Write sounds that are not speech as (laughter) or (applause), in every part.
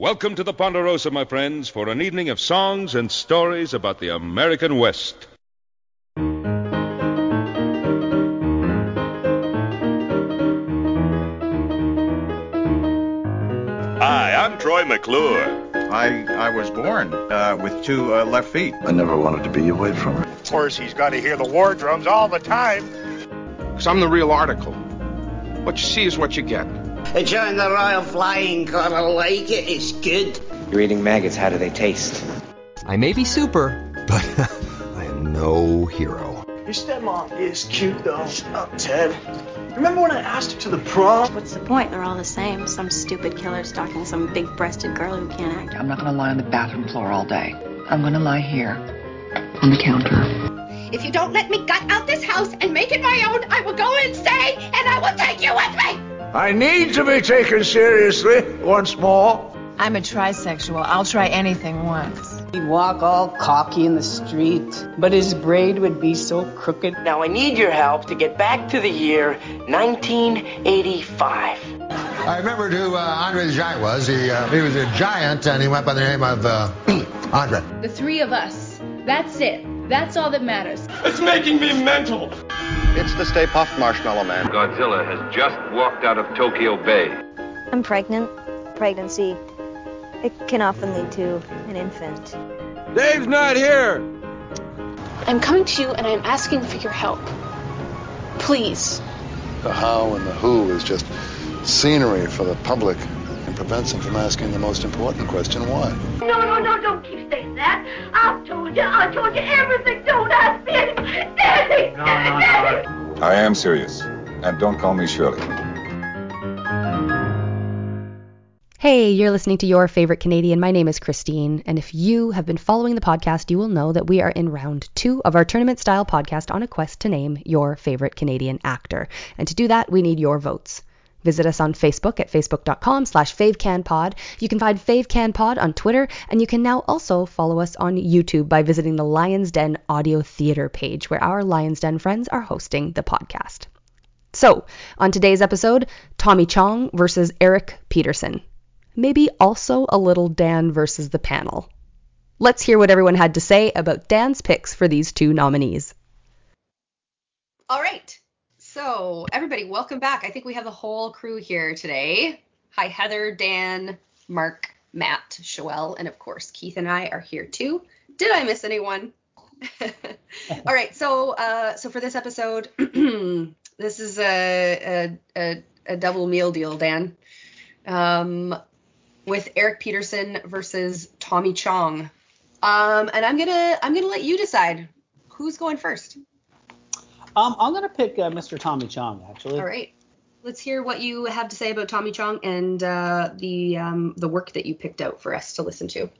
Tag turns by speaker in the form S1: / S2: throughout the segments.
S1: Welcome to the Ponderosa, my friends, for an evening of songs and stories about the American West.
S2: Hi, I'm Troy McClure.
S3: I I was born uh, with two uh, left feet.
S4: I never wanted to be away from her.
S2: Of course, he's got to hear the war drums all the time.
S5: Because I'm the real article. What you see is what you get.
S6: Join the Royal Flying Corps. I like it. It's good.
S7: You're eating maggots. How do they taste?
S8: I may be super, but (laughs) I am no hero.
S9: Your stepmom is cute, though. Shut up, Ted. Remember when I asked her to the prom?
S10: What's the point? They're all the same. Some stupid killer stalking some big breasted girl who can't act.
S11: I'm not gonna lie on the bathroom floor all day. I'm gonna lie here on the counter.
S12: If you don't let me gut out this house and make it my own, I will go insane and I will take you with me!
S13: I need to be taken seriously once more.
S14: I'm a trisexual. I'll try anything once.
S15: He'd walk all cocky in the street, but his braid would be so crooked.
S16: Now I need your help to get back to the year 1985.
S17: I remembered who uh, Andre the Giant was. He, uh, he was a giant and he went by the name of uh, (clears throat) Andre.
S18: The three of us. That's it. That's all that matters.
S2: It's making me mental.
S19: It's the Stay Puft Marshmallow Man.
S20: Godzilla has just walked out of Tokyo Bay.
S2: I'm pregnant. Pregnancy. It can often lead to an infant.
S13: Dave's not here!
S18: I'm coming to you and I'm asking for your help. Please.
S19: The how and the who is just scenery for the public and prevents them from asking the most important question why?
S12: No, no, no, don't keep saying that. I've told you, I told you everything. Don't ask me anymore. Daddy!
S20: No, no, no. I am serious. And don't call me Shirley.
S7: Hey, you're listening to Your Favorite Canadian. My name is Christine, and if you have been following the podcast, you will know that we are in round two of our tournament style podcast on a quest to name your favorite Canadian actor. And to do that, we need your votes. Visit us on Facebook at facebook.com slash favecanpod. You can find favecanpod on Twitter, and you can now also follow us on YouTube by visiting the Lion's Den audio theater page, where our Lion's Den friends are hosting the podcast. So, on today's episode, Tommy Chong versus Eric Peterson maybe also a little Dan versus the panel. Let's hear what everyone had to say about Dan's picks for these two nominees.
S15: All right. So, everybody, welcome back. I think we have the whole crew here today. Hi, Heather, Dan, Mark, Matt, Joelle, and of course, Keith and I are here too. Did I miss anyone? (laughs) All right. So, uh, so for this episode, (clears throat) this is a, a, a, a double meal deal, Dan. Um, with Eric Peterson versus Tommy Chong. Um, and I'm gonna I'm gonna let you decide who's going first.
S13: Um, I'm gonna pick uh, Mr. Tommy Chong actually.
S15: All right. Let's hear what you have to say about Tommy Chong and uh, the um, the work that you picked out for us to listen to.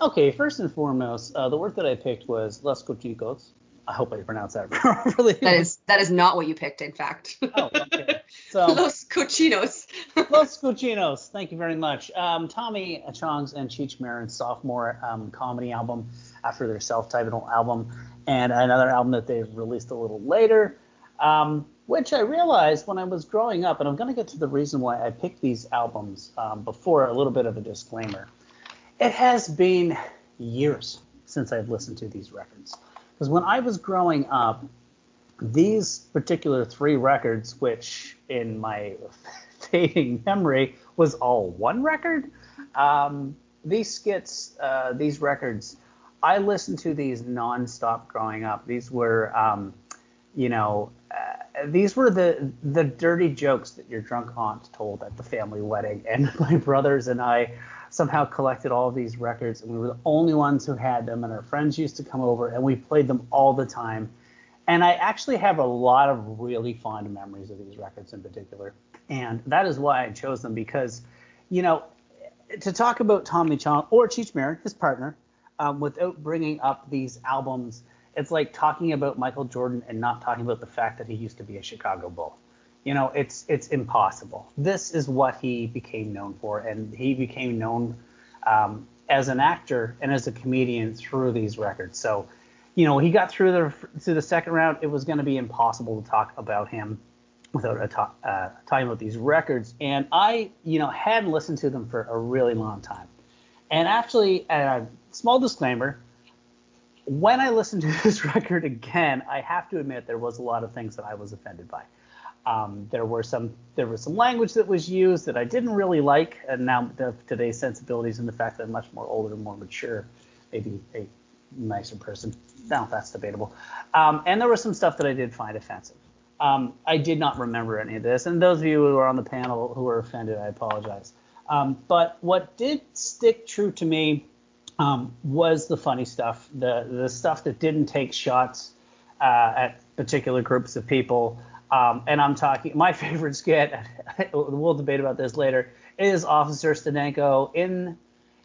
S13: Okay, first and foremost, uh, the work that I picked was Los Cochicos. I hope I pronounced that (laughs) properly.
S15: That is that is not what you picked, in fact.
S13: oh, okay. (laughs) So
S15: Los Cochinos.
S13: Los Cochinos. Thank you very much. Um, Tommy Chong's and Cheech Marin's sophomore um, comedy album after their self-titled album, and another album that they released a little later. Um, which I realized when I was growing up, and I'm going to get to the reason why I picked these albums um, before a little bit of a disclaimer. It has been years since I've listened to these records. Because when I was growing up, these particular three records, which in my (laughs) fading memory was all one record, um, these skits, uh, these records, I listened to these nonstop growing up. These were, um, you know, uh, these were the the dirty jokes that your drunk aunt told at the family wedding, (laughs) and my brothers and I somehow collected all of these records, and we were the only ones who had them. And our friends used to come over, and we played them all the time. And I actually have a lot of really fond memories of these records in particular, and that is why I chose them because, you know, to talk about Tommy Chong or Cheech Marin, his partner, um, without bringing up these albums, it's like talking about Michael Jordan and not talking about the fact that he used to be a Chicago Bull you know, it's it's impossible. This is what he became known for, and he became known um, as an actor and as a comedian through these records. So, you know, he got through the through the second round. It was going to be impossible to talk about him without a ta- uh, talking about these records. And I, you know, hadn't listened to them for a really long time. And actually, a small disclaimer: when I listened to (laughs) this record again, I have to admit there was a lot of things that I was offended by. Um, there were some there was some language that was used that I didn't really like, and now the, today's sensibilities and the fact that I'm much more older and more mature, maybe a nicer person. No, that's debatable. Um, and there was some stuff that I did find offensive. Um, I did not remember any of this, and those of you who are on the panel who were offended, I apologize. Um, but what did stick true to me um, was the funny stuff, the the stuff that didn't take shots uh, at particular groups of people. Um, and I'm talking my (laughs) favorite skit. (laughs) we'll debate about this later. Is Officer Stadenko in?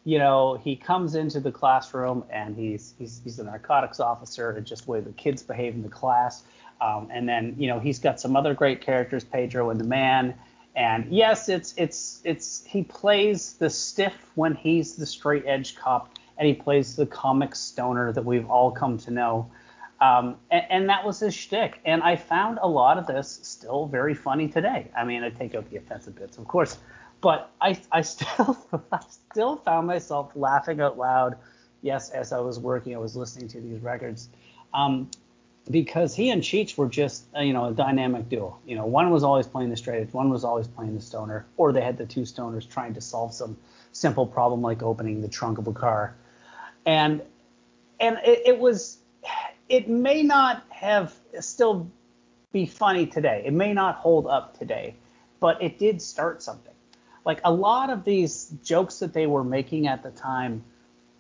S13: You know, he comes into the classroom and he's he's he's a narcotics officer, and just the way the kids behave in the class. Um, and then you know he's got some other great characters, Pedro and the Man. And yes, it's it's it's he plays the stiff when he's the straight edge cop, and he plays the comic stoner that we've all come to know. Um, and, and, that was his shtick. And I found a lot of this still very funny today. I mean, I take out the offensive bits, of course, but I, I (laughs) still I still found myself laughing out loud. Yes, as I was working, I was listening to these records. Um, because he and Cheech were just uh, you know a dynamic duo. You know, one was always playing the straight edge, one was always playing the stoner, or they had the two stoners trying to solve some simple problem like opening the trunk of a car. And and it, it was it may not have still be funny today. It may not hold up today, but it did start something. Like a lot of these jokes that they were making at the time,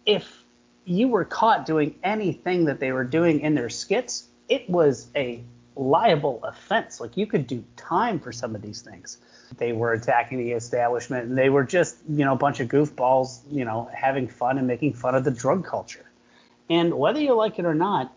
S13: if you were caught doing anything that they were doing in their skits, it was a liable offense. Like you could do time for some of these things. They were attacking the establishment and they were just, you know, a bunch of goofballs, you know, having fun and making fun of the drug culture. And whether you like it or not,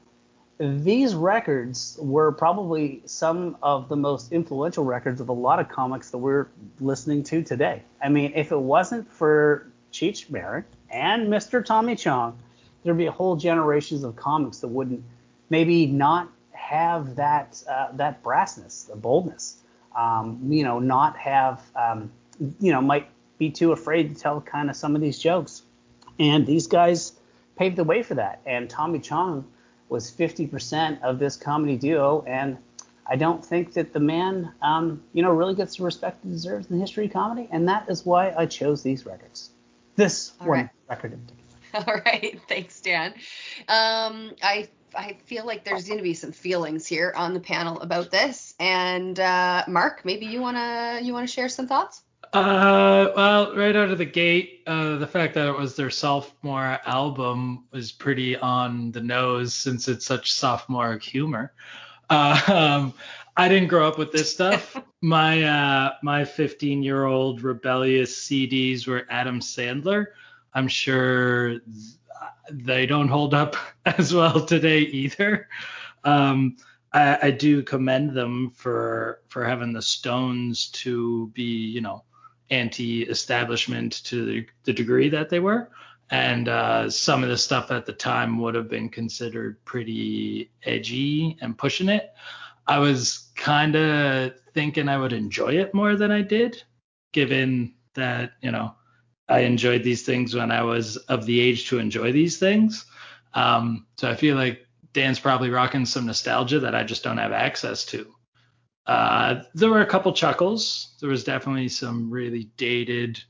S13: these records were probably some of the most influential records of a lot of comics that we're listening to today. I mean, if it wasn't for Cheech Marin and Mr. Tommy Chong, there'd be a whole generations of comics that wouldn't maybe not have that uh, that brassness, the boldness. Um, you know, not have um, you know might be too afraid to tell kind of some of these jokes. And these guys paved the way for that. And Tommy Chong was 50% of this comedy duo, and I don't think that the man, um, you know, really gets the respect he deserves in the history of comedy, and that is why I chose these records. This All one right. record in particular. (laughs)
S15: All right, thanks, Dan. Um, I I feel like there's going to be some feelings here on the panel about this. And uh, Mark, maybe you wanna you wanna share some thoughts?
S21: Uh, well, right out of the gate, uh, the fact that it was their sophomore album was pretty on the nose since it's such sophomore humor. Uh, (laughs) um, I didn't grow up with this stuff. (laughs) my uh, my 15 year old rebellious CDs were Adam Sandler. I'm sure they don't hold up (laughs) as well today either. Um, I, I, do commend them for for having the stones to be, you know, anti-establishment to the, the degree that they were. And uh, some of the stuff at the time would have been considered pretty edgy and pushing it. I was kind of thinking I would enjoy it more than I did, given that, you know, I enjoyed these things when I was of the age to enjoy these things. Um, so I feel like Dan's probably rocking some nostalgia that I just don't have access to. Uh, there were a couple chuckles. There was definitely some really dated,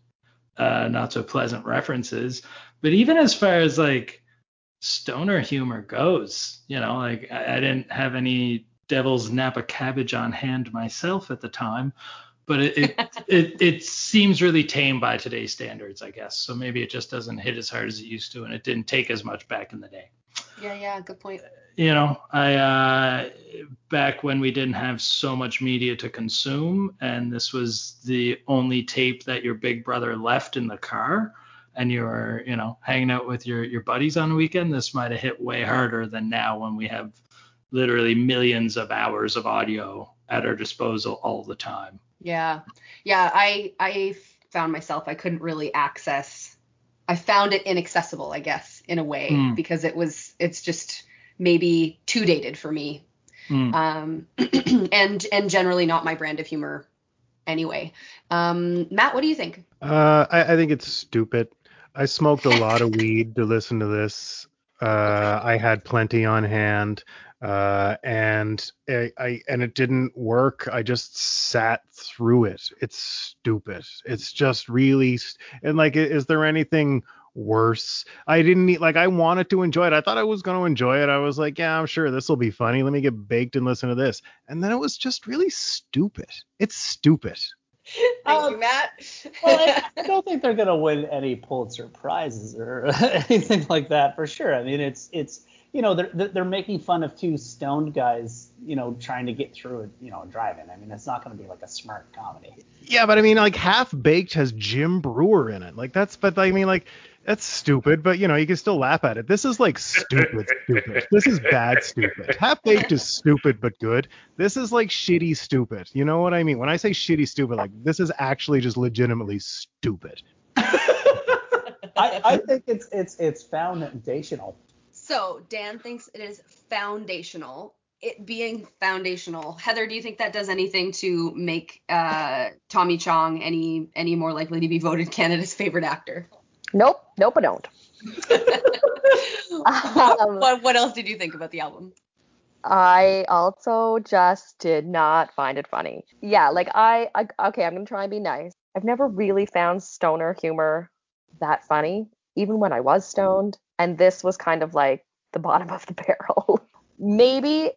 S21: uh, not so pleasant references. But even as far as like stoner humor goes, you know, like I, I didn't have any Devil's Napa cabbage on hand myself at the time but it it, (laughs) it, it seems really tame by today's standards, I guess. So maybe it just doesn't hit as hard as it used to, and it didn't take as much back in the day.
S15: Yeah, yeah, good point.
S21: You know, I uh, back when we didn't have so much media to consume, and this was the only tape that your big brother left in the car, and you were, you know, hanging out with your your buddies on the weekend. This might have hit way harder than now when we have literally millions of hours of audio at our disposal all the time.
S15: Yeah. Yeah, I I found myself I couldn't really access I found it inaccessible, I guess, in a way, mm. because it was it's just maybe too dated for me.
S21: Mm.
S15: Um, (clears throat) and and generally not my brand of humor anyway. Um, Matt, what do you think?
S22: Uh, I, I think it's stupid. I smoked a lot of (laughs) weed to listen to this. Uh, I had plenty on hand, uh, and I, I and it didn't work. I just sat through it. It's stupid. It's just really st- and like, is there anything worse? I didn't need like I wanted to enjoy it. I thought I was going to enjoy it. I was like, yeah, I'm sure this will be funny. Let me get baked and listen to this. And then it was just really stupid. It's stupid.
S15: Thank you, Matt.
S13: well, I, (laughs) I don't think they're gonna win any Pulitzer prizes or (laughs) anything like that for sure. I mean, it's it's you know they're they're making fun of two stoned guys, you know, trying to get through it, you know, driving. I mean, it's not gonna be like a smart comedy.
S22: Yeah, but I mean, like Half Baked has Jim Breuer in it. Like that's, but I mean, like that's stupid. But you know, you can still laugh at it. This is like stupid, stupid. This is bad, stupid. Half Baked is stupid but good. This is like shitty, stupid. You know what I mean? When I say shitty, stupid, like this is actually just legitimately stupid. (laughs)
S13: I, I think it's it's it's foundational.
S15: So Dan thinks it is foundational. It being foundational, Heather, do you think that does anything to make uh, Tommy Chong any any more likely to be voted Canada's favorite actor?
S23: Nope, nope, I don't. (laughs) Um,
S15: what, what else did you think about the album?
S23: I also just did not find it funny. Yeah, like I, I okay, I'm gonna try and be nice. I've never really found stoner humor that funny, even when I was stoned. And this was kind of like the bottom of the (laughs) barrel. Maybe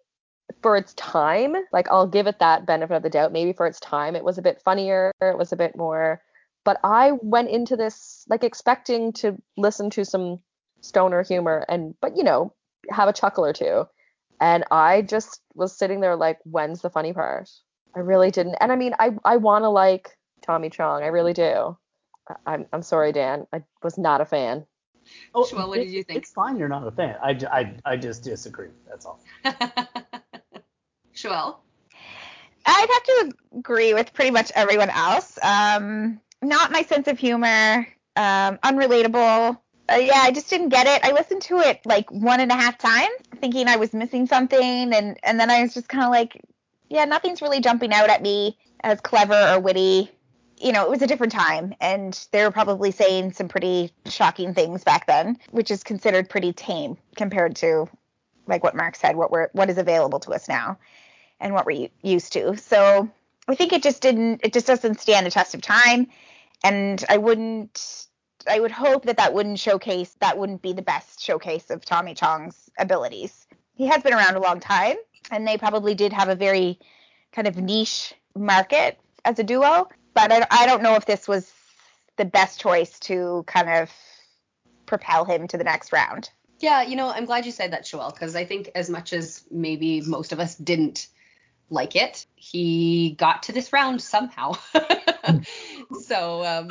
S23: for its time, like I'll give it that benefit of the doubt. Maybe for its time, it was a bit funnier. It was a bit more. But I went into this like expecting to listen to some stoner humor and, but you know, have a chuckle or two. And I just was sitting there like, when's the funny part? I really didn't. And I mean, I I want to like Tommy Chong. I really do. I- I'm I'm sorry, Dan. I was not a fan.
S13: Oh,
S15: Well, what did you think?
S13: It's fine. You're not a fan. I, I, I just disagree. That's all. (laughs)
S15: Joelle?
S24: I'd have to agree with pretty much everyone else. Um, not my sense of humor. Um, unrelatable. Uh, yeah, I just didn't get it. I listened to it like one and a half times, thinking I was missing something, and and then I was just kind of like, yeah, nothing's really jumping out at me as clever or witty. You know, it was a different time, and they were probably saying some pretty shocking things back then, which is considered pretty tame compared to like what Mark said, what we're what is available to us now and what we're used to. So I think it just didn't, it just doesn't stand the test of time. And I wouldn't, I would hope that that wouldn't showcase, that wouldn't be the best showcase of Tommy Chong's abilities. He has been around a long time, and they probably did have a very kind of niche market as a duo. But I, I don't know if this was the best choice to kind of propel him to the next round.
S15: Yeah, you know, I'm glad you said that, Joelle, because I think as much as maybe most of us didn't like it, he got to this round somehow. (laughs) so, um,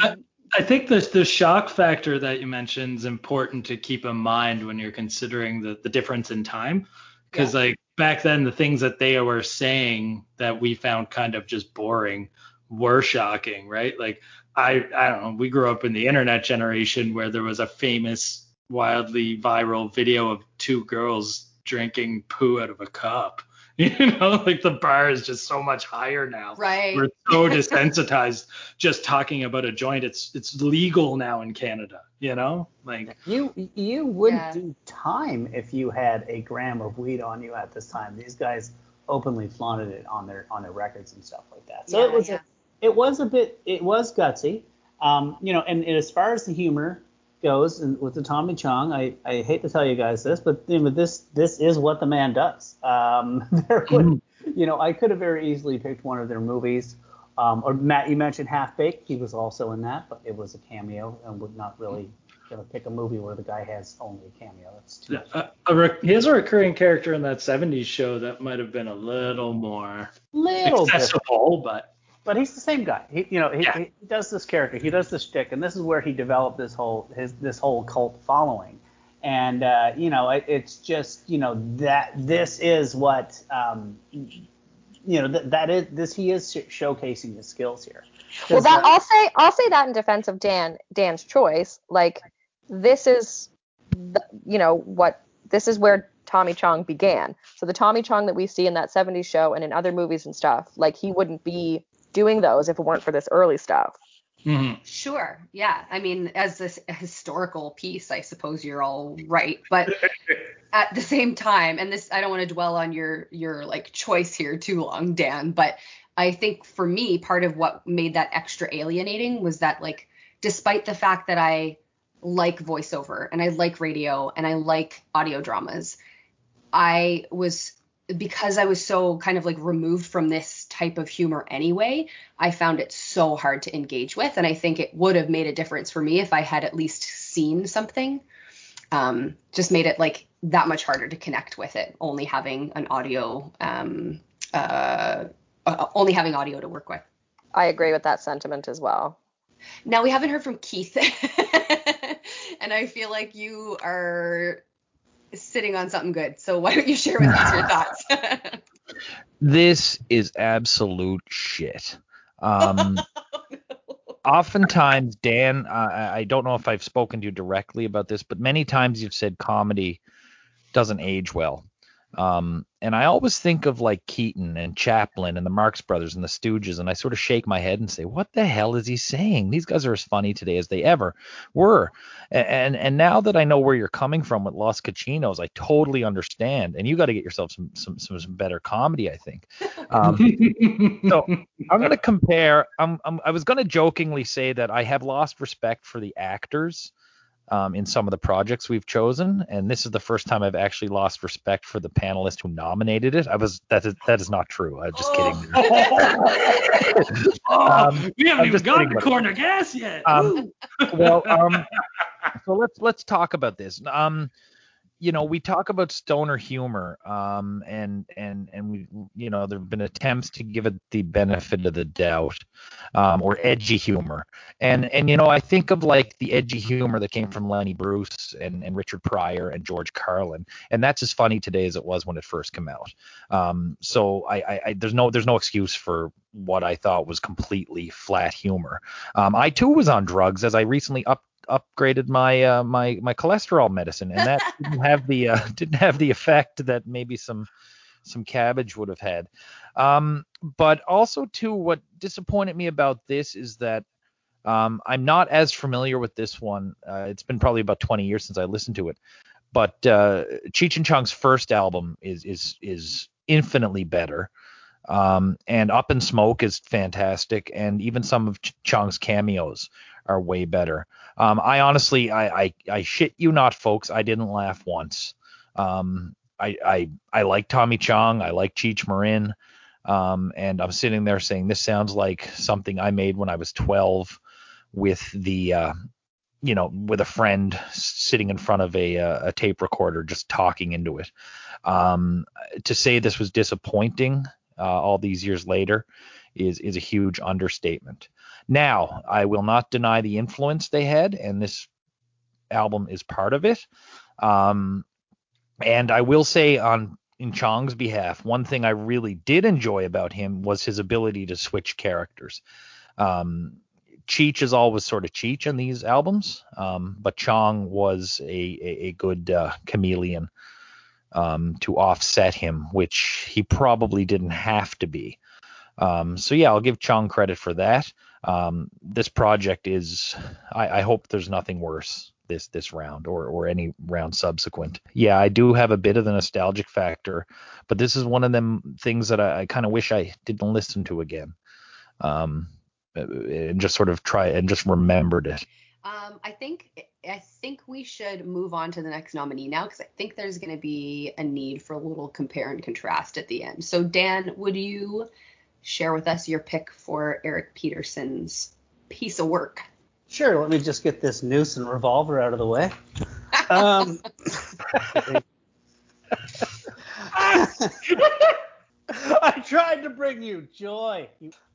S21: I think the the shock factor that you mentioned is important to keep in mind when you're considering the, the difference in time. Because like back then the things that they were saying that we found kind of just boring were shocking, right? Like I I don't know, we grew up in the internet generation where there was a famous wildly viral video of two girls drinking poo out of a cup. (laughs) You know, like the bar is just so much higher now.
S15: Right.
S21: We're so (laughs) desensitized just talking about a joint. It's it's legal now in Canada, you know? Like
S13: You you wouldn't
S15: Yeah.
S13: do time if you had a gram of weed on you at this time. These guys openly flaunted it on their on their records and stuff like that. So
S15: Yeah,
S13: it was
S15: yeah.
S13: It was a bit it was gutsy. Um, you know, and, and as far as the humor goes, and with the Tommy Chong, I, I hate to tell you guys this, but you know, this this is what the man does. Um, (laughs) there would, you know, I could have very easily picked one of their movies. Um, or Matt, you mentioned Half Baked. He was also in that, but it was a cameo, and would not really gonna pick a movie where the guy has only a cameo. That's too much.
S21: a, a rec- he has a recurring character in that 70s show that might have been a little more
S13: Little
S21: accessible, but
S13: But he's the same guy. He, you know, he,
S21: Yeah.
S13: he does this character. He does this shtick, and this is where he developed this whole his this whole cult following. And uh, you know, it, it's just you know that this is what um, you know that that is this he is sh- showcasing his skills here.
S23: Well, that I'll say I'll say that in defense of Dan Dan's choice. Like this is, the, you know, what this is where Tommy Chong began. So the Tommy Chong that we see in that 70s show and in other movies and stuff, like he wouldn't be doing those if it weren't for this early stuff.
S21: Mm-hmm.
S15: Sure. Yeah. I mean, as this historical piece, I suppose you're all right. But (laughs) at the same time, and this I don't want to dwell on your your like choice here too long, Dan, but I think for me, part of what made that extra alienating was that like despite the fact that I like voiceover and I like radio and I like audio dramas, I was because I was so kind of like removed from this type of humor anyway, I found it so hard to engage with. And I think it would have made a difference for me if I had at least seen something. Um, just made it like that much harder to connect with it, only having an audio, um, uh, uh, only having audio to work with.
S23: I agree with that sentiment as well.
S15: Now we haven't heard from Keith, (laughs) and I feel like you are sitting on something good. So why don't you share with us your (laughs) thoughts? (laughs)
S25: this is absolute shit. Um, (laughs) oftentimes, Dan, I, I don't know if I've spoken to you directly about this, but many times you've said comedy doesn't age well. Um, and I always think of like Keaton and Chaplin and the Marx Brothers and the Stooges, and I sort of shake my head and say, "What the hell is he saying? These guys are as funny today as they ever were." And and now that I know where you're coming from with Los Cochinos, I totally understand. And you got to get yourself some, some some some better comedy, I think. Um, so I'm gonna (laughs) compare. I'm, I'm I was gonna jokingly say that I have lost respect for the actors um, in some of the projects we've chosen, and this is the first time I've actually lost respect for the panelist who nominated it. I was that is that is not true. I'm just kidding. (laughs)
S21: oh, um, we haven't even gotten to corner gas yet.
S25: Um, (laughs) well, um, so let's let's talk about this. Um, you know, we talk about stoner humor, um, and and and we, you know, there have been attempts to give it the benefit of the doubt, um, or edgy humor, and and you know, I think of like the edgy humor that came from Lenny Bruce and and Richard Pryor and George Carlin, and that's as funny today as it was when it first came out. Um, so I, I, I there's no there's no excuse for what I thought was completely flat humor. Um, I too was on drugs as I recently up upgraded my uh, my my cholesterol medicine, and that (laughs) didn't have the uh, (laughs) didn't have the effect that maybe some some cabbage would have had. Um, but also too, what disappointed me about this is that um, I'm not as familiar with this one. Uh, it's been probably about 20 years since I listened to it. But uh, Cheech and Chong's first album is is is infinitely better. Um, and Up in Smoke is fantastic, and even some of Ch- Chong's cameos are way better. Um, I honestly, I, I, I shit you not, folks. I didn't laugh once. Um, I, I, I like Tommy Chong. I like Cheech Marin. Um, and I'm sitting there saying this sounds like something I made when I was 12 with the, uh, you know, with a friend sitting in front of a, uh, a tape recorder, just talking into it. Um, to say this was disappointing uh, all these years later is is a huge understatement. Now, I will not deny the influence they had, and this album is part of it. Um, and I will say on in Chong's behalf, one thing I really did enjoy about him was his ability to switch characters. Um, Cheech is always sort of Cheech in these albums, um, but Chong was a, a, a good uh, chameleon um, to offset him, which he probably didn't have to be. Um, so yeah, I'll give Chong credit for that. Um, this project is, I, I, hope there's nothing worse this this round or or any round subsequent. Yeah, I do have a bit of the nostalgic factor, but this is one of them things that I, I kind of wish I didn't listen to again. Um, and just sort of try and just remembered it.
S15: Um, I think I think we should move on to the next nominee now because I think there's going to be a need for a little compare and contrast at the end. So Dan, would you share with us your pick for Eric Peterson's piece of work.
S13: Sure. Let me just get this noose and revolver out of the way. Um, (laughs) I tried to bring you joy.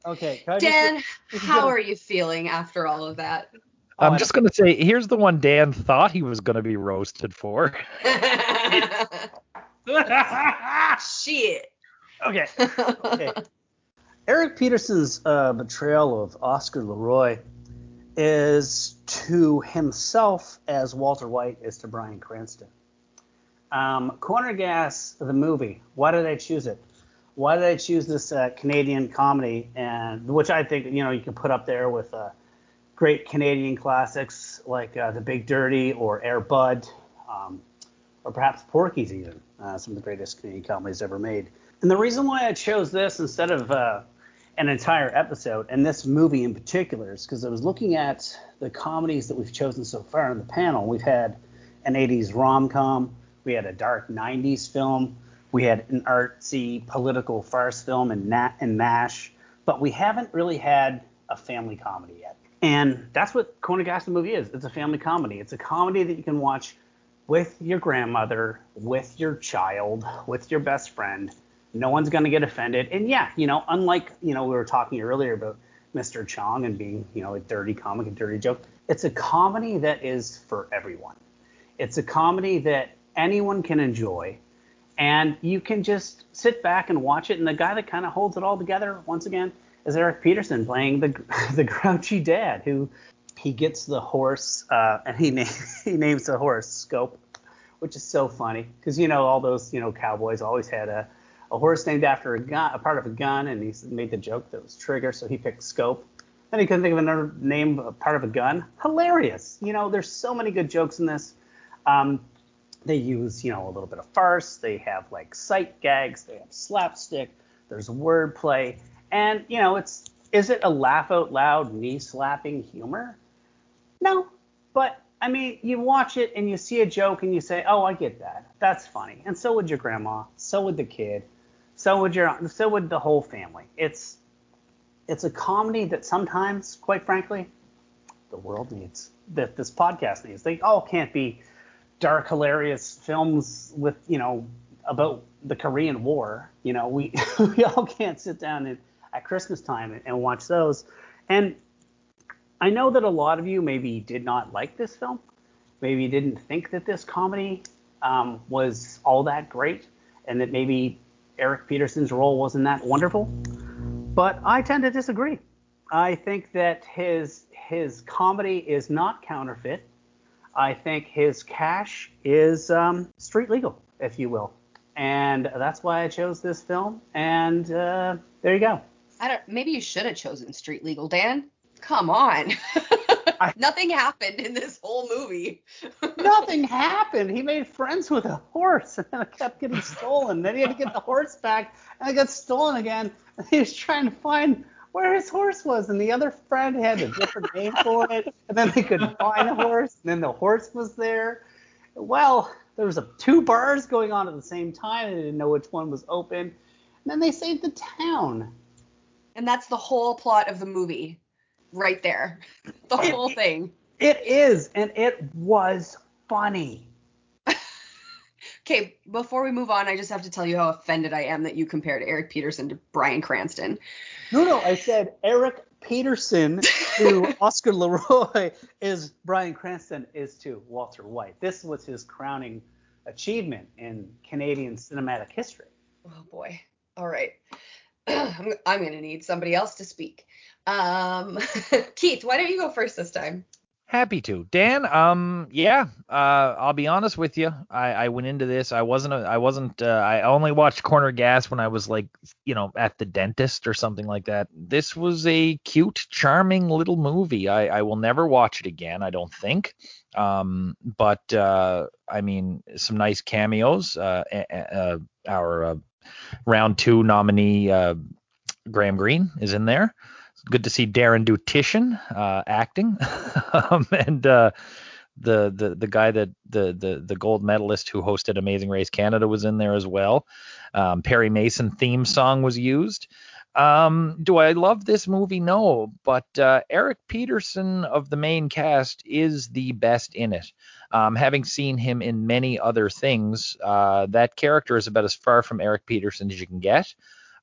S13: Okay.
S15: Dan, how are you feeling after all of that?
S25: I'm oh, just going to say, here's the one Dan thought he was going to be roasted for. (laughs) (laughs)
S15: Shit.
S13: Okay. Okay. Eric Peterson's uh, betrayal of Oscar Leroy is to himself as Walter White is to Bryan Cranston. Um, Corner Gas, the movie. Why did I choose it? Why did I choose this uh, Canadian comedy, and which I think you know you can put up there with uh, great Canadian classics like uh, The Big Dirty or Air Bud, um, or perhaps Porky's even, uh, some of the greatest Canadian comedies ever made. And the reason why I chose this instead of uh, an entire episode, and this movie in particular, is because I was looking at the comedies that we've chosen so far on the panel. We've had an 80s rom com, we had a dark 90s film, we had an artsy political farce film in, Nat- in MASH, but we haven't really had a family comedy yet. And that's what Corner the movie is. It's a family comedy. It's a comedy that you can watch with your grandmother, with your child, with your best friend. No one's going to get offended. And yeah, you know, unlike, you know, we were talking earlier about Mr. Chong and being, you know, a dirty comic, a dirty joke, it's a comedy that is for everyone. It's a comedy that anyone can enjoy. And you can just sit back and watch it. And the guy that kind of holds it all together, once again, is Eric Peterson playing the (laughs) the grouchy dad who he gets the horse uh, and he (laughs) names he names the horse Scope, which is so funny because you know all those you know cowboys always had a a horse named after a gun, a part of a gun, and he made the joke that was Trigger, so he picked Scope. Then he couldn't think of another name, a part of a gun. Hilarious. You know, there's so many good jokes in this. Um, they use, you know, a little bit of farce. They have like sight gags. They have slapstick. There's wordplay. And, you know, it's is it a laugh out loud, knee slapping humor? No. But I mean, you watch it and you see a joke and you say, "Oh, I get that. That's funny." And so would your grandma. So would the kid. So would your so would the whole family. It's it's a comedy that sometimes, quite frankly, the world needs. That this podcast needs. They all can't be dark, hilarious films with you know about the Korean War. You know, we (laughs) we all can't sit down and at Christmas time and, and watch those. And I know that a lot of you maybe did not like this film. Maybe you didn't think that this comedy um, was all that great, and that maybe Eric Peterson's role wasn't that wonderful. But I tend to disagree. I think that his his comedy is not counterfeit. I think his cash is um, street legal, if you will, and that's why I chose this film. And uh, there you go.
S15: I don't. Maybe you should have chosen Street Legal, Dan. Come on. (laughs) (laughs) Nothing happened in this whole movie. (laughs)
S13: Nothing happened. He made friends with a horse, and then it kept getting stolen. Then he had to get the horse back, and it got stolen again. And he was trying to find where his horse was, and the other friend had a different name for it. And then they couldn't find the horse, and then the horse was there. Well, there was a, two bars going on at the same time. They didn't know which one was open. And then they saved the town.
S15: And that's the whole plot of the movie, right there. (laughs) The
S13: It-
S15: whole thing.
S13: It is, and it was funny.
S15: Okay, before we move on, I just have to tell you how offended I am that you compared Eric Peterson to Bryan Cranston.
S13: No, no, I said Eric Peterson to (laughs) Oscar Leroy is Bryan Cranston is to Walter White. This was his crowning achievement in Canadian cinematic history.
S15: Oh boy. All right. (clears throat) I'm, I'm going to need somebody else to speak. Um, (laughs) Keith, why don't you go first this time?
S25: Happy to. Dan, um, yeah, uh, I'll be honest with you. I, I went into this. I wasn't. A, I wasn't. Uh, I only watched Corner Gas when I was like, you know, at the dentist or something like that. This was a cute, charming little movie. I, I will never watch it again. I don't think. Um, but uh, I mean, some nice cameos. Uh, uh, our uh, round two nominee uh, Graham Greene is in there. Good to see Darren Dutchyshen uh, acting, (laughs) um, and uh, the the the guy that the the the gold medalist who hosted Amazing Race Canada was in there as well. Um, Perry Mason theme song was used. Um, do I love this movie? No, but uh, Eric Peterson of the main cast is the best in it. Um, having seen him in many other things, uh, that character is about as far from Eric Peterson as you can get.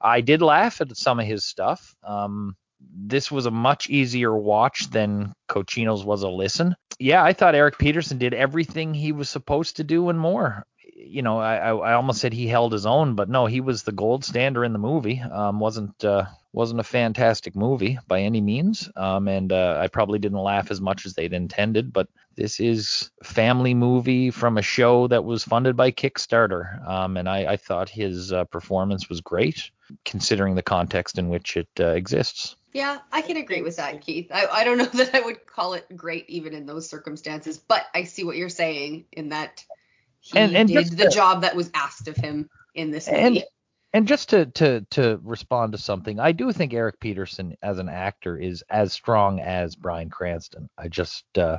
S25: I did laugh at some of his stuff. Um, this was a much easier watch than Cochino's was a listen. Yeah, I thought Eric Peterson did everything he was supposed to do and more. You know, I, I almost said he held his own, but no, he was the gold standard in the movie. Um, wasn't uh, wasn't a fantastic movie by any means. Um, and uh, I probably didn't laugh as much as they'd intended, but this is family movie from a show that was funded by Kickstarter. Um, and I, I thought his uh, performance was great, considering the context in which it uh, exists.
S15: Yeah, I can agree with that, Keith. I, I don't know (laughs) that I would call it great even in those circumstances, but I see what you're saying in that he
S25: And- and
S15: did the
S25: to-
S15: job that was asked of him in this movie.
S25: And and just to to to respond to something, I do think Eric Peterson as an actor is as strong as Bryan Cranston. I just uh,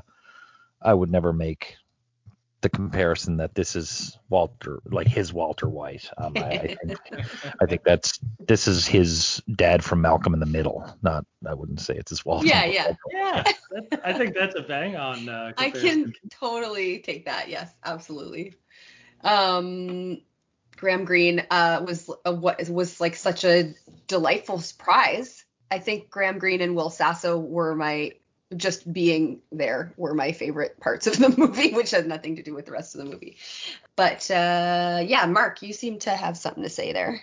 S25: I would never make the comparison that this is Walter like his Walter White. Um, I, I think (laughs) I think that's this is his dad from Malcolm in the Middle. Not I wouldn't say it's his Walter.
S15: yeah, yeah.
S21: Yeah, I think that's a bang on. Uh, (laughs)
S15: I can totally take that. Yes, absolutely. Um, Graham Greene uh, was uh, what was like such a delightful surprise. I think Graham Greene and Will Sasso were my just being there were my favorite parts of the (laughs) movie, which has nothing to do with the rest of the movie. But uh, yeah, Mark, you seem to have something to say there.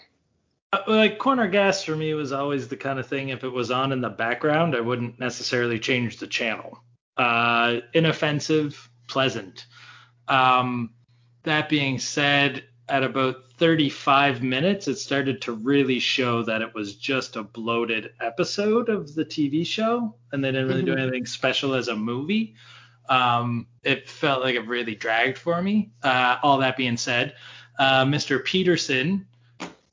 S21: Uh, like corner gas for me was always the kind of thing if it was on in the background i wouldn't necessarily change the channel uh inoffensive pleasant um that being said at about 35 minutes it started to really show that it was just a bloated episode of the tv show and they didn't really do
S26: Mhm.
S21: anything special as a movie um it felt like it really dragged for me uh all that being said uh mr peterson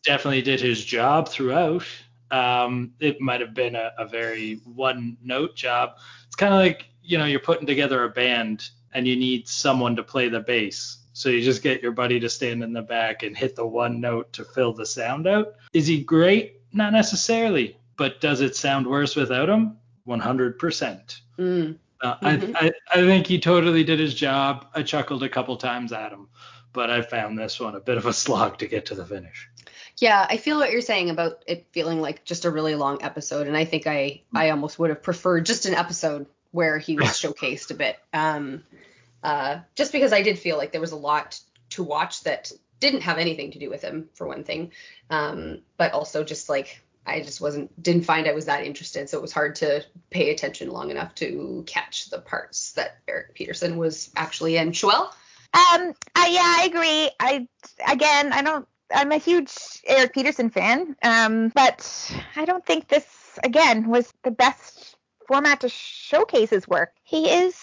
S21: definitely did his job throughout. Um, it might have been a, a very one note job. It's kind of like, you know, you're putting together a band and you need someone to play the bass. So you just get your buddy to stand in the back and hit the one note to fill the sound out. Is he great? Not necessarily. But does it sound worse without him? 100%.
S15: Mm.
S21: Uh,
S15: Mhm.
S21: I, I, I think he totally did his job. I chuckled a couple times at him, but I found this one a bit of a slog to get to the finish.
S15: Yeah, I feel what you're saying about it feeling like just a really long episode, and I think I I almost would have preferred just an episode where he was (laughs) showcased a bit. Um, uh, just because I did feel like there was a lot to watch that didn't have anything to do with him for one thing, um, but also just like I just wasn't didn't find I was that interested, so it was hard to pay attention long enough to catch the parts that Eric Peterson was actually in. Joelle?
S24: Um, I, yeah, I agree. I again, I don't. I'm a huge Eric Peterson fan, um, but I don't think this again was the best format to showcase his work. He is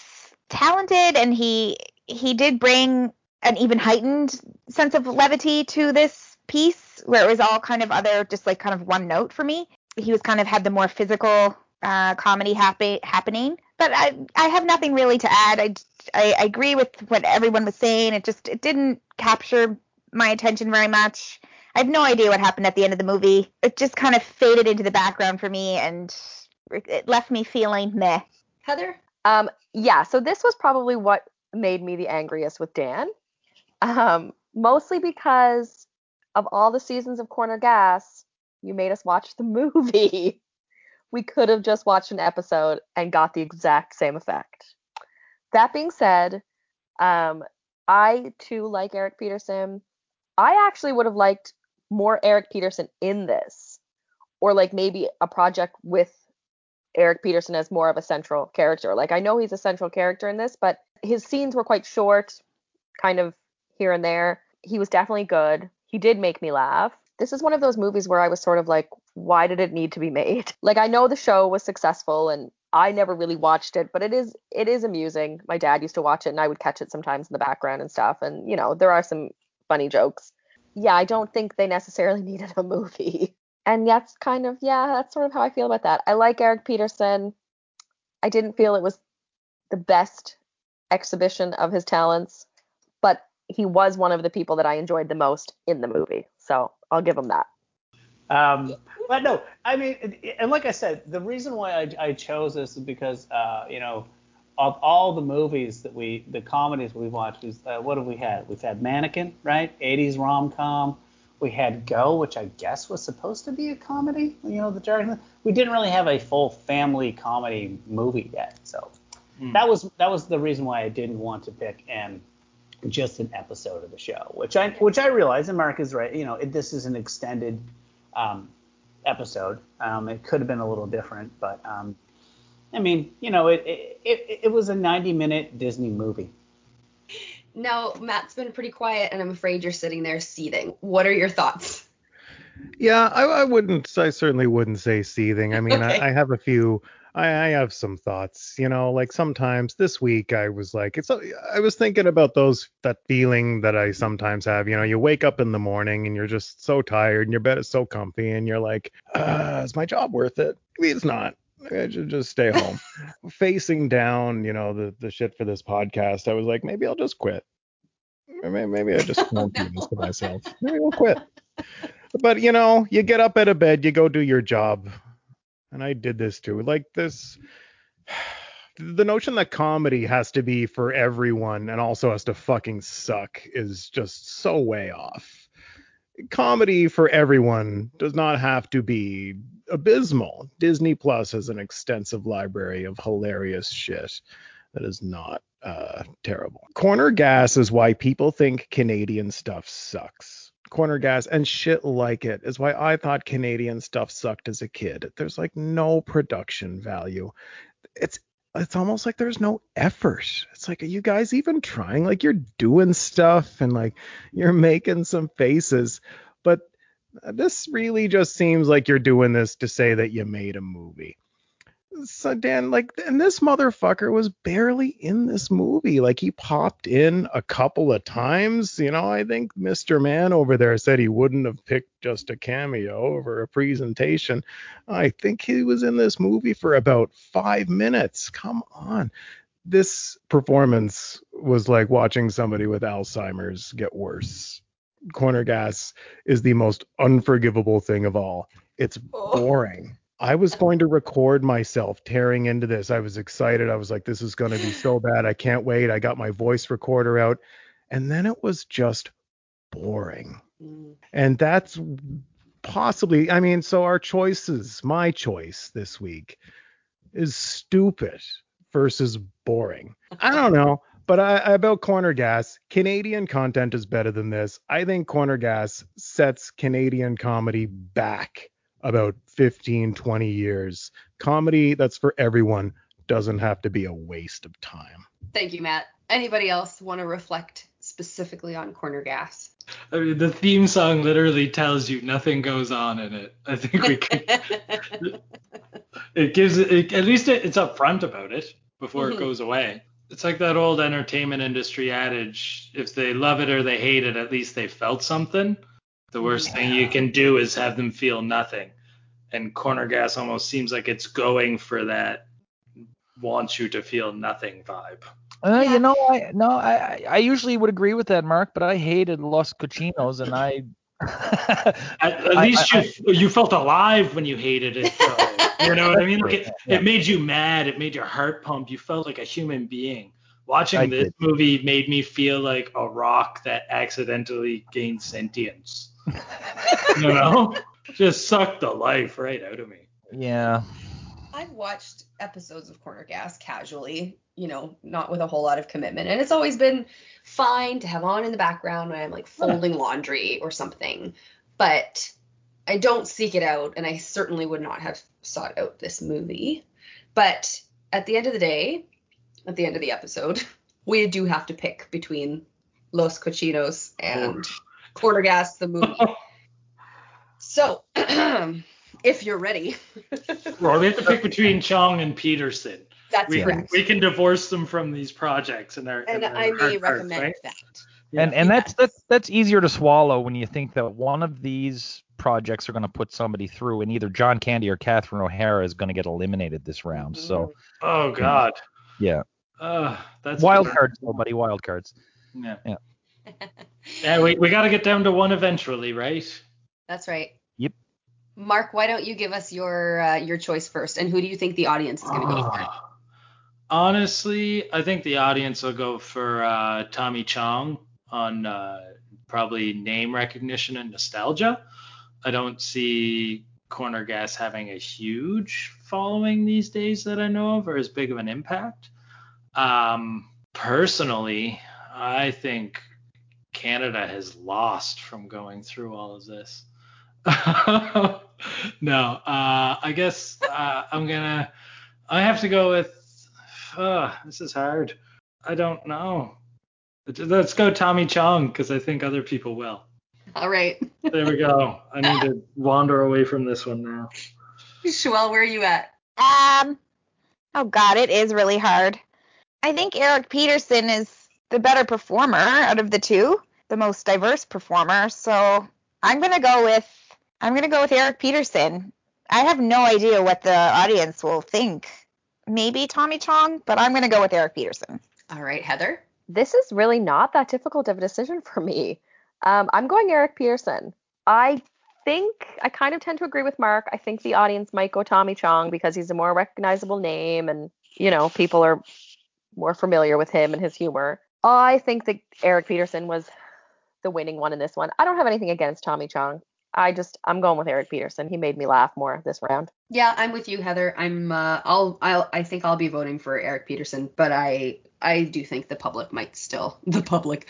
S24: talented, and he he did bring an even heightened sense of levity to this piece, where it was all kind of other, just like kind of one note for me. He was kind of had the more physical uh, comedy happy, happening. But I I have nothing really to add. I, I I agree with what everyone was saying. It just it didn't capture my attention very much. I have no idea what happened at the end of the movie. It just kind of faded into the background for me, and it left me feeling meh.
S15: Heather?
S23: Um, yeah, so this was probably what made me the angriest with Dan. Um, mostly because of all the seasons of Corner Gas, you made us watch the (laughs) movie. we could have just watched an episode and got the exact same effect. That being said, um, I too like Eric Peterson. I actually would have liked more Eric Peterson in this, or like maybe a project with Eric Peterson as more of a central character. Like I know he's a central character in this, but his scenes were quite short, kind of here and there. He was definitely good. He did make me laugh. This is one of those movies where I was sort of like, why did it need to be made? (laughs) Like I know the show was successful and I never really watched it, but it is it is amusing. My dad used to watch it and I would catch it sometimes in the background and stuff. And you know, there are some funny jokes. Yeah, I don't think they necessarily (laughs) needed a movie. And that's kind of yeah, that's sort of how I feel about that. I like Eric Peterson. I didn't feel it was the best exhibition of his talents, but he was one of the people that I enjoyed the most in the movie. So I'll give him that.
S13: Um, but no, I mean, and like I said, the reason why I, I chose this is because, uh, you know, of all the movies that we, the comedies we've watched, uh, what have we had? We've had Mannequin, right? 80s rom com. We had Go, which I guess was supposed to be a comedy. You know, the Jargon. We didn't really have a full family comedy movie yet, so that was that was the reason why I didn't want to pick. And just an episode of the show, which I which I realize, and Mark is right. You know, it, this is an extended um, episode. Um, it could have been a little different, but um, I mean, you know, it, it it it was a 90 minute Disney movie.
S15: Now, Matt's been pretty quiet, and I'm afraid you're sitting there seething. What are your thoughts?
S22: Yeah, I, I wouldn't. I certainly wouldn't say seething. I mean,
S15: Okay.
S22: I, I have a few. I, I have some thoughts. You know, like sometimes this week I was like, it's. I was thinking about those that feeling that I sometimes have. You know, you wake up in the morning and you're just so tired, and your bed is so comfy, and you're like, uh, is my job worth it? Maybe it's not. Maybe I should just stay home. (laughs) Facing down, you know, the the shit for this podcast, I was like, maybe I'll just quit. Maybe, maybe I just won't do this to myself. Maybe I'll quit. But you know, you get up out of bed, you go do your job. And I did this too. Like this the notion that comedy has to be for everyone and also has to fucking suck is just so way off. Comedy for everyone does not have to be abysmal. Disney Plus has an extensive library of hilarious shit that is not uh, terrible. Corner gas is why people think Canadian stuff sucks. Corner gas and shit like it is why I thought Canadian stuff sucked as a kid. There's like no production value. It's it's almost like there's no effort. It's like, are you guys even trying? Like you're doing stuff and like you're making some faces, but this really just seems like you're doing this to say that you made a movie. So Dan, like, and this motherfucker was barely in this movie. Like he popped in a couple of times. You know, I think Mr. Man over there said he wouldn't have picked just a cameo over a presentation. I think he was in this movie for about five minutes. Come on. This performance was like watching somebody with Alzheimer's get worse. Corner gas is the most unforgivable thing of all. It's oh. boring. I was going to record myself tearing into this. I was excited. I was like, this is going to be so (laughs) bad. I can't wait. I got my voice recorder out. And then it was just boring. Mm. And that's possibly, I mean, so our choices, my choice this week is stupid versus boring. I don't know. But I, about Corner Gas, Canadian content is better than this. I think Corner Gas sets Canadian comedy back about 15, 20 years. Comedy that's for everyone doesn't have to be a waste of time.
S15: Thank you, Matt. Anybody else want to reflect specifically on Corner Gas?
S21: I mean, the theme song literally tells you nothing goes on in it. I think we can. (laughs) it gives it, it at least it, it's upfront about it before
S15: Mhm.
S21: it goes away. It's like that old entertainment industry adage: if they love it or they hate it, at least they felt something. The worst thing you can do is have them feel nothing. And Corner Gas almost seems like it's going for that wants you to feel nothing vibe.
S25: Uh, You know, I no, I I- I usually would agree with that, Mark, but I hated Los Cochinos, and I. (laughs)
S21: At, at
S25: I-
S21: least
S25: I-
S21: you you felt alive when you hated it. Though. (laughs) you know what I mean? Like it,
S25: Yeah.
S21: it made you mad. It made your heart pump. You felt like a human being. Watching
S25: I
S21: this
S25: did.
S21: movie made me feel like a rock that accidentally gained sentience. You know, just sucked the life right out of me.
S25: Yeah.
S15: I've watched episodes of Corner Gas casually, you know, not with a whole lot of commitment. And it's always been fine to have on in the background when I'm like folding laundry or something. But I don't seek it out, and I certainly would not have sought out this movie. But at the end of the day, at the end of the episode, (laughs) we do have to pick between Los Cochinos and Corner Gas, the movie. (laughs) so, (clears throat) if you're ready, (laughs)
S21: Well, we have to pick between Chong and Peterson.
S15: That's
S21: we,
S15: correct.
S21: we can divorce them from these projects and their
S15: and
S21: and their
S15: I may
S21: hard parts,
S15: recommend
S21: right?
S15: that.
S25: And and that's that's that's easier to swallow when you think that one of these projects are going to put somebody through, and either John Candy or Catherine O'Hara is going to get eliminated this round. So
S21: Oh God.
S25: yeah,
S21: Uh, that's
S25: wild
S21: bitter.
S25: cards, though, buddy, wild cards.
S21: Yeah.
S25: Yeah. (laughs)
S21: Yeah, we, we got to get down to one eventually, right?
S15: That's right.
S25: Yep.
S15: Mark, why don't you give us your uh, your choice first, and who do you think the audience is going to go for?
S21: Ah. Honestly, I think the audience will go for uh, Tommy Chong on uh, probably name recognition and nostalgia. I don't see Corner Gas having a huge following these days that I know of, or as big of an impact. Um, personally, I think Canada has lost from going through all of this. (laughs) no, uh, I guess uh, I'm gonna. I have to go with. Uh, this is hard. I don't know. Let's go Tommy Chong because I think other people will.
S15: All right.
S21: there we go. I need to wander away from this one now.
S15: Joelle, where are you at?
S24: Um, oh God, it is really hard. I think Eric Peterson is the better performer out of the two, the most diverse performer. So I'm gonna go with I'm gonna go with Eric Peterson. I have no idea what the audience will think. Maybe Tommy Chong, but I'm gonna go with Eric Peterson.
S15: All right, Heather.
S23: This is really not that difficult of a decision for me. Um, I'm going Eric Peterson. I think I kind of tend to agree with Mark. I think the audience might go Tommy Chong because he's a more recognizable name and, you know, people are more familiar with him and his humor. I think that Eric Peterson was the winning one in this one. I don't have anything against Tommy Chong. I just I'm going with Eric Peterson. He made me laugh more this round.
S15: Yeah, I'm with you, Heather. I'm uh, I'll I'll I think I'll be voting for Eric Peterson, but I I do think the public might still (laughs) the public.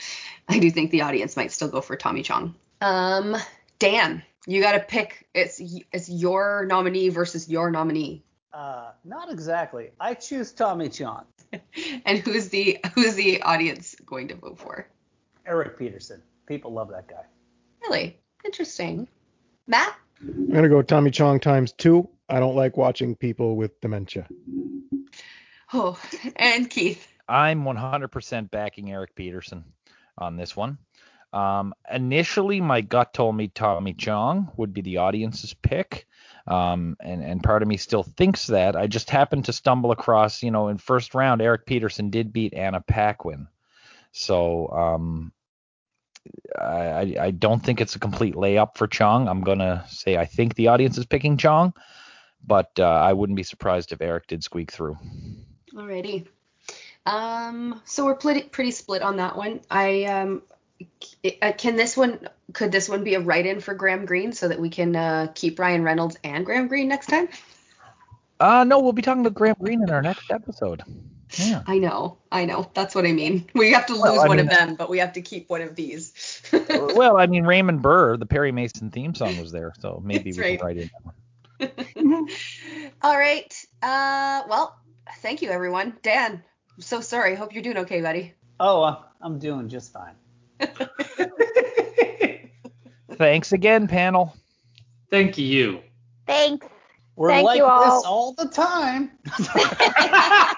S15: I do think the audience might still go for Tommy Chong. Um, Dan, you got to pick. It's it's your nominee versus your nominee.
S13: Uh, not exactly. I choose Tommy Chong. (laughs)
S15: and who's the who's the audience going to vote for?
S13: Eric Peterson. People love that guy.
S15: Really interesting. Matt.
S22: I'm gonna go Tommy Chong times two. I don't like watching people with dementia.
S15: Oh, (laughs) and Keith.
S25: I'm 100% backing Eric Peterson on this one. Um, initially, my gut told me Tommy Chong would be the audience's pick, um, and and part of me still thinks that. I just happened to stumble across, you know, in first round, Eric Peterson did beat Anna Paquin, so um, I I don't think it's a complete layup for Chong. I'm gonna say I think the audience is picking Chong, but uh, I wouldn't be surprised if Eric did squeak through.
S15: Alrighty. Um, so we're pretty pretty split on that one. I um, uh, can this one could this one be a write-in for Graham Greene so that we can uh, keep Ryan Reynolds and Graham Greene next time?
S25: Uh, no, we'll be talking to Graham Greene in our next episode. Yeah.
S15: I know, I know. That's what I mean. We have to lose well, one mean, of them, but we have to keep one of these.
S25: well, I mean, Raymond Burr, the Perry Mason theme song was there, so maybe That's we right. can write in that
S15: one. (laughs) All right. Uh, well, thank you, everyone. Dan, I'm so sorry. Hope you're doing okay, buddy.
S13: Oh, uh, I'm doing just fine. (laughs)
S25: Thanks again, panel.
S21: Thank you.
S24: Thanks.
S13: We're
S24: Thank
S13: like
S24: you all.
S13: this all the time. (laughs)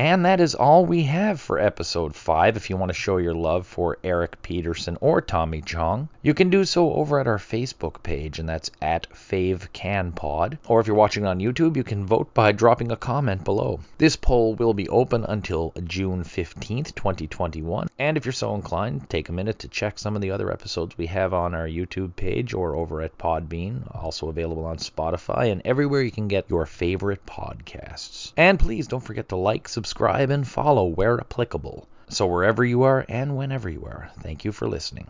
S25: And that is all we have for episode 5. If you want to show your love for Eric Peterson or Tommy Chong, you can do so over at our Facebook page, and that's at FaveCanPod. Or if you're watching on YouTube, you can vote by dropping a comment below. This poll will be open until June 15th, 2021. And if you're so inclined, take a minute to check some of the other episodes we have on our YouTube page or over at Podbean, also available on Spotify and everywhere you can get your favorite podcasts. And please don't forget to like, subscribe, subscribe, and follow where applicable. So, wherever you are and whenever you are, thank you for listening.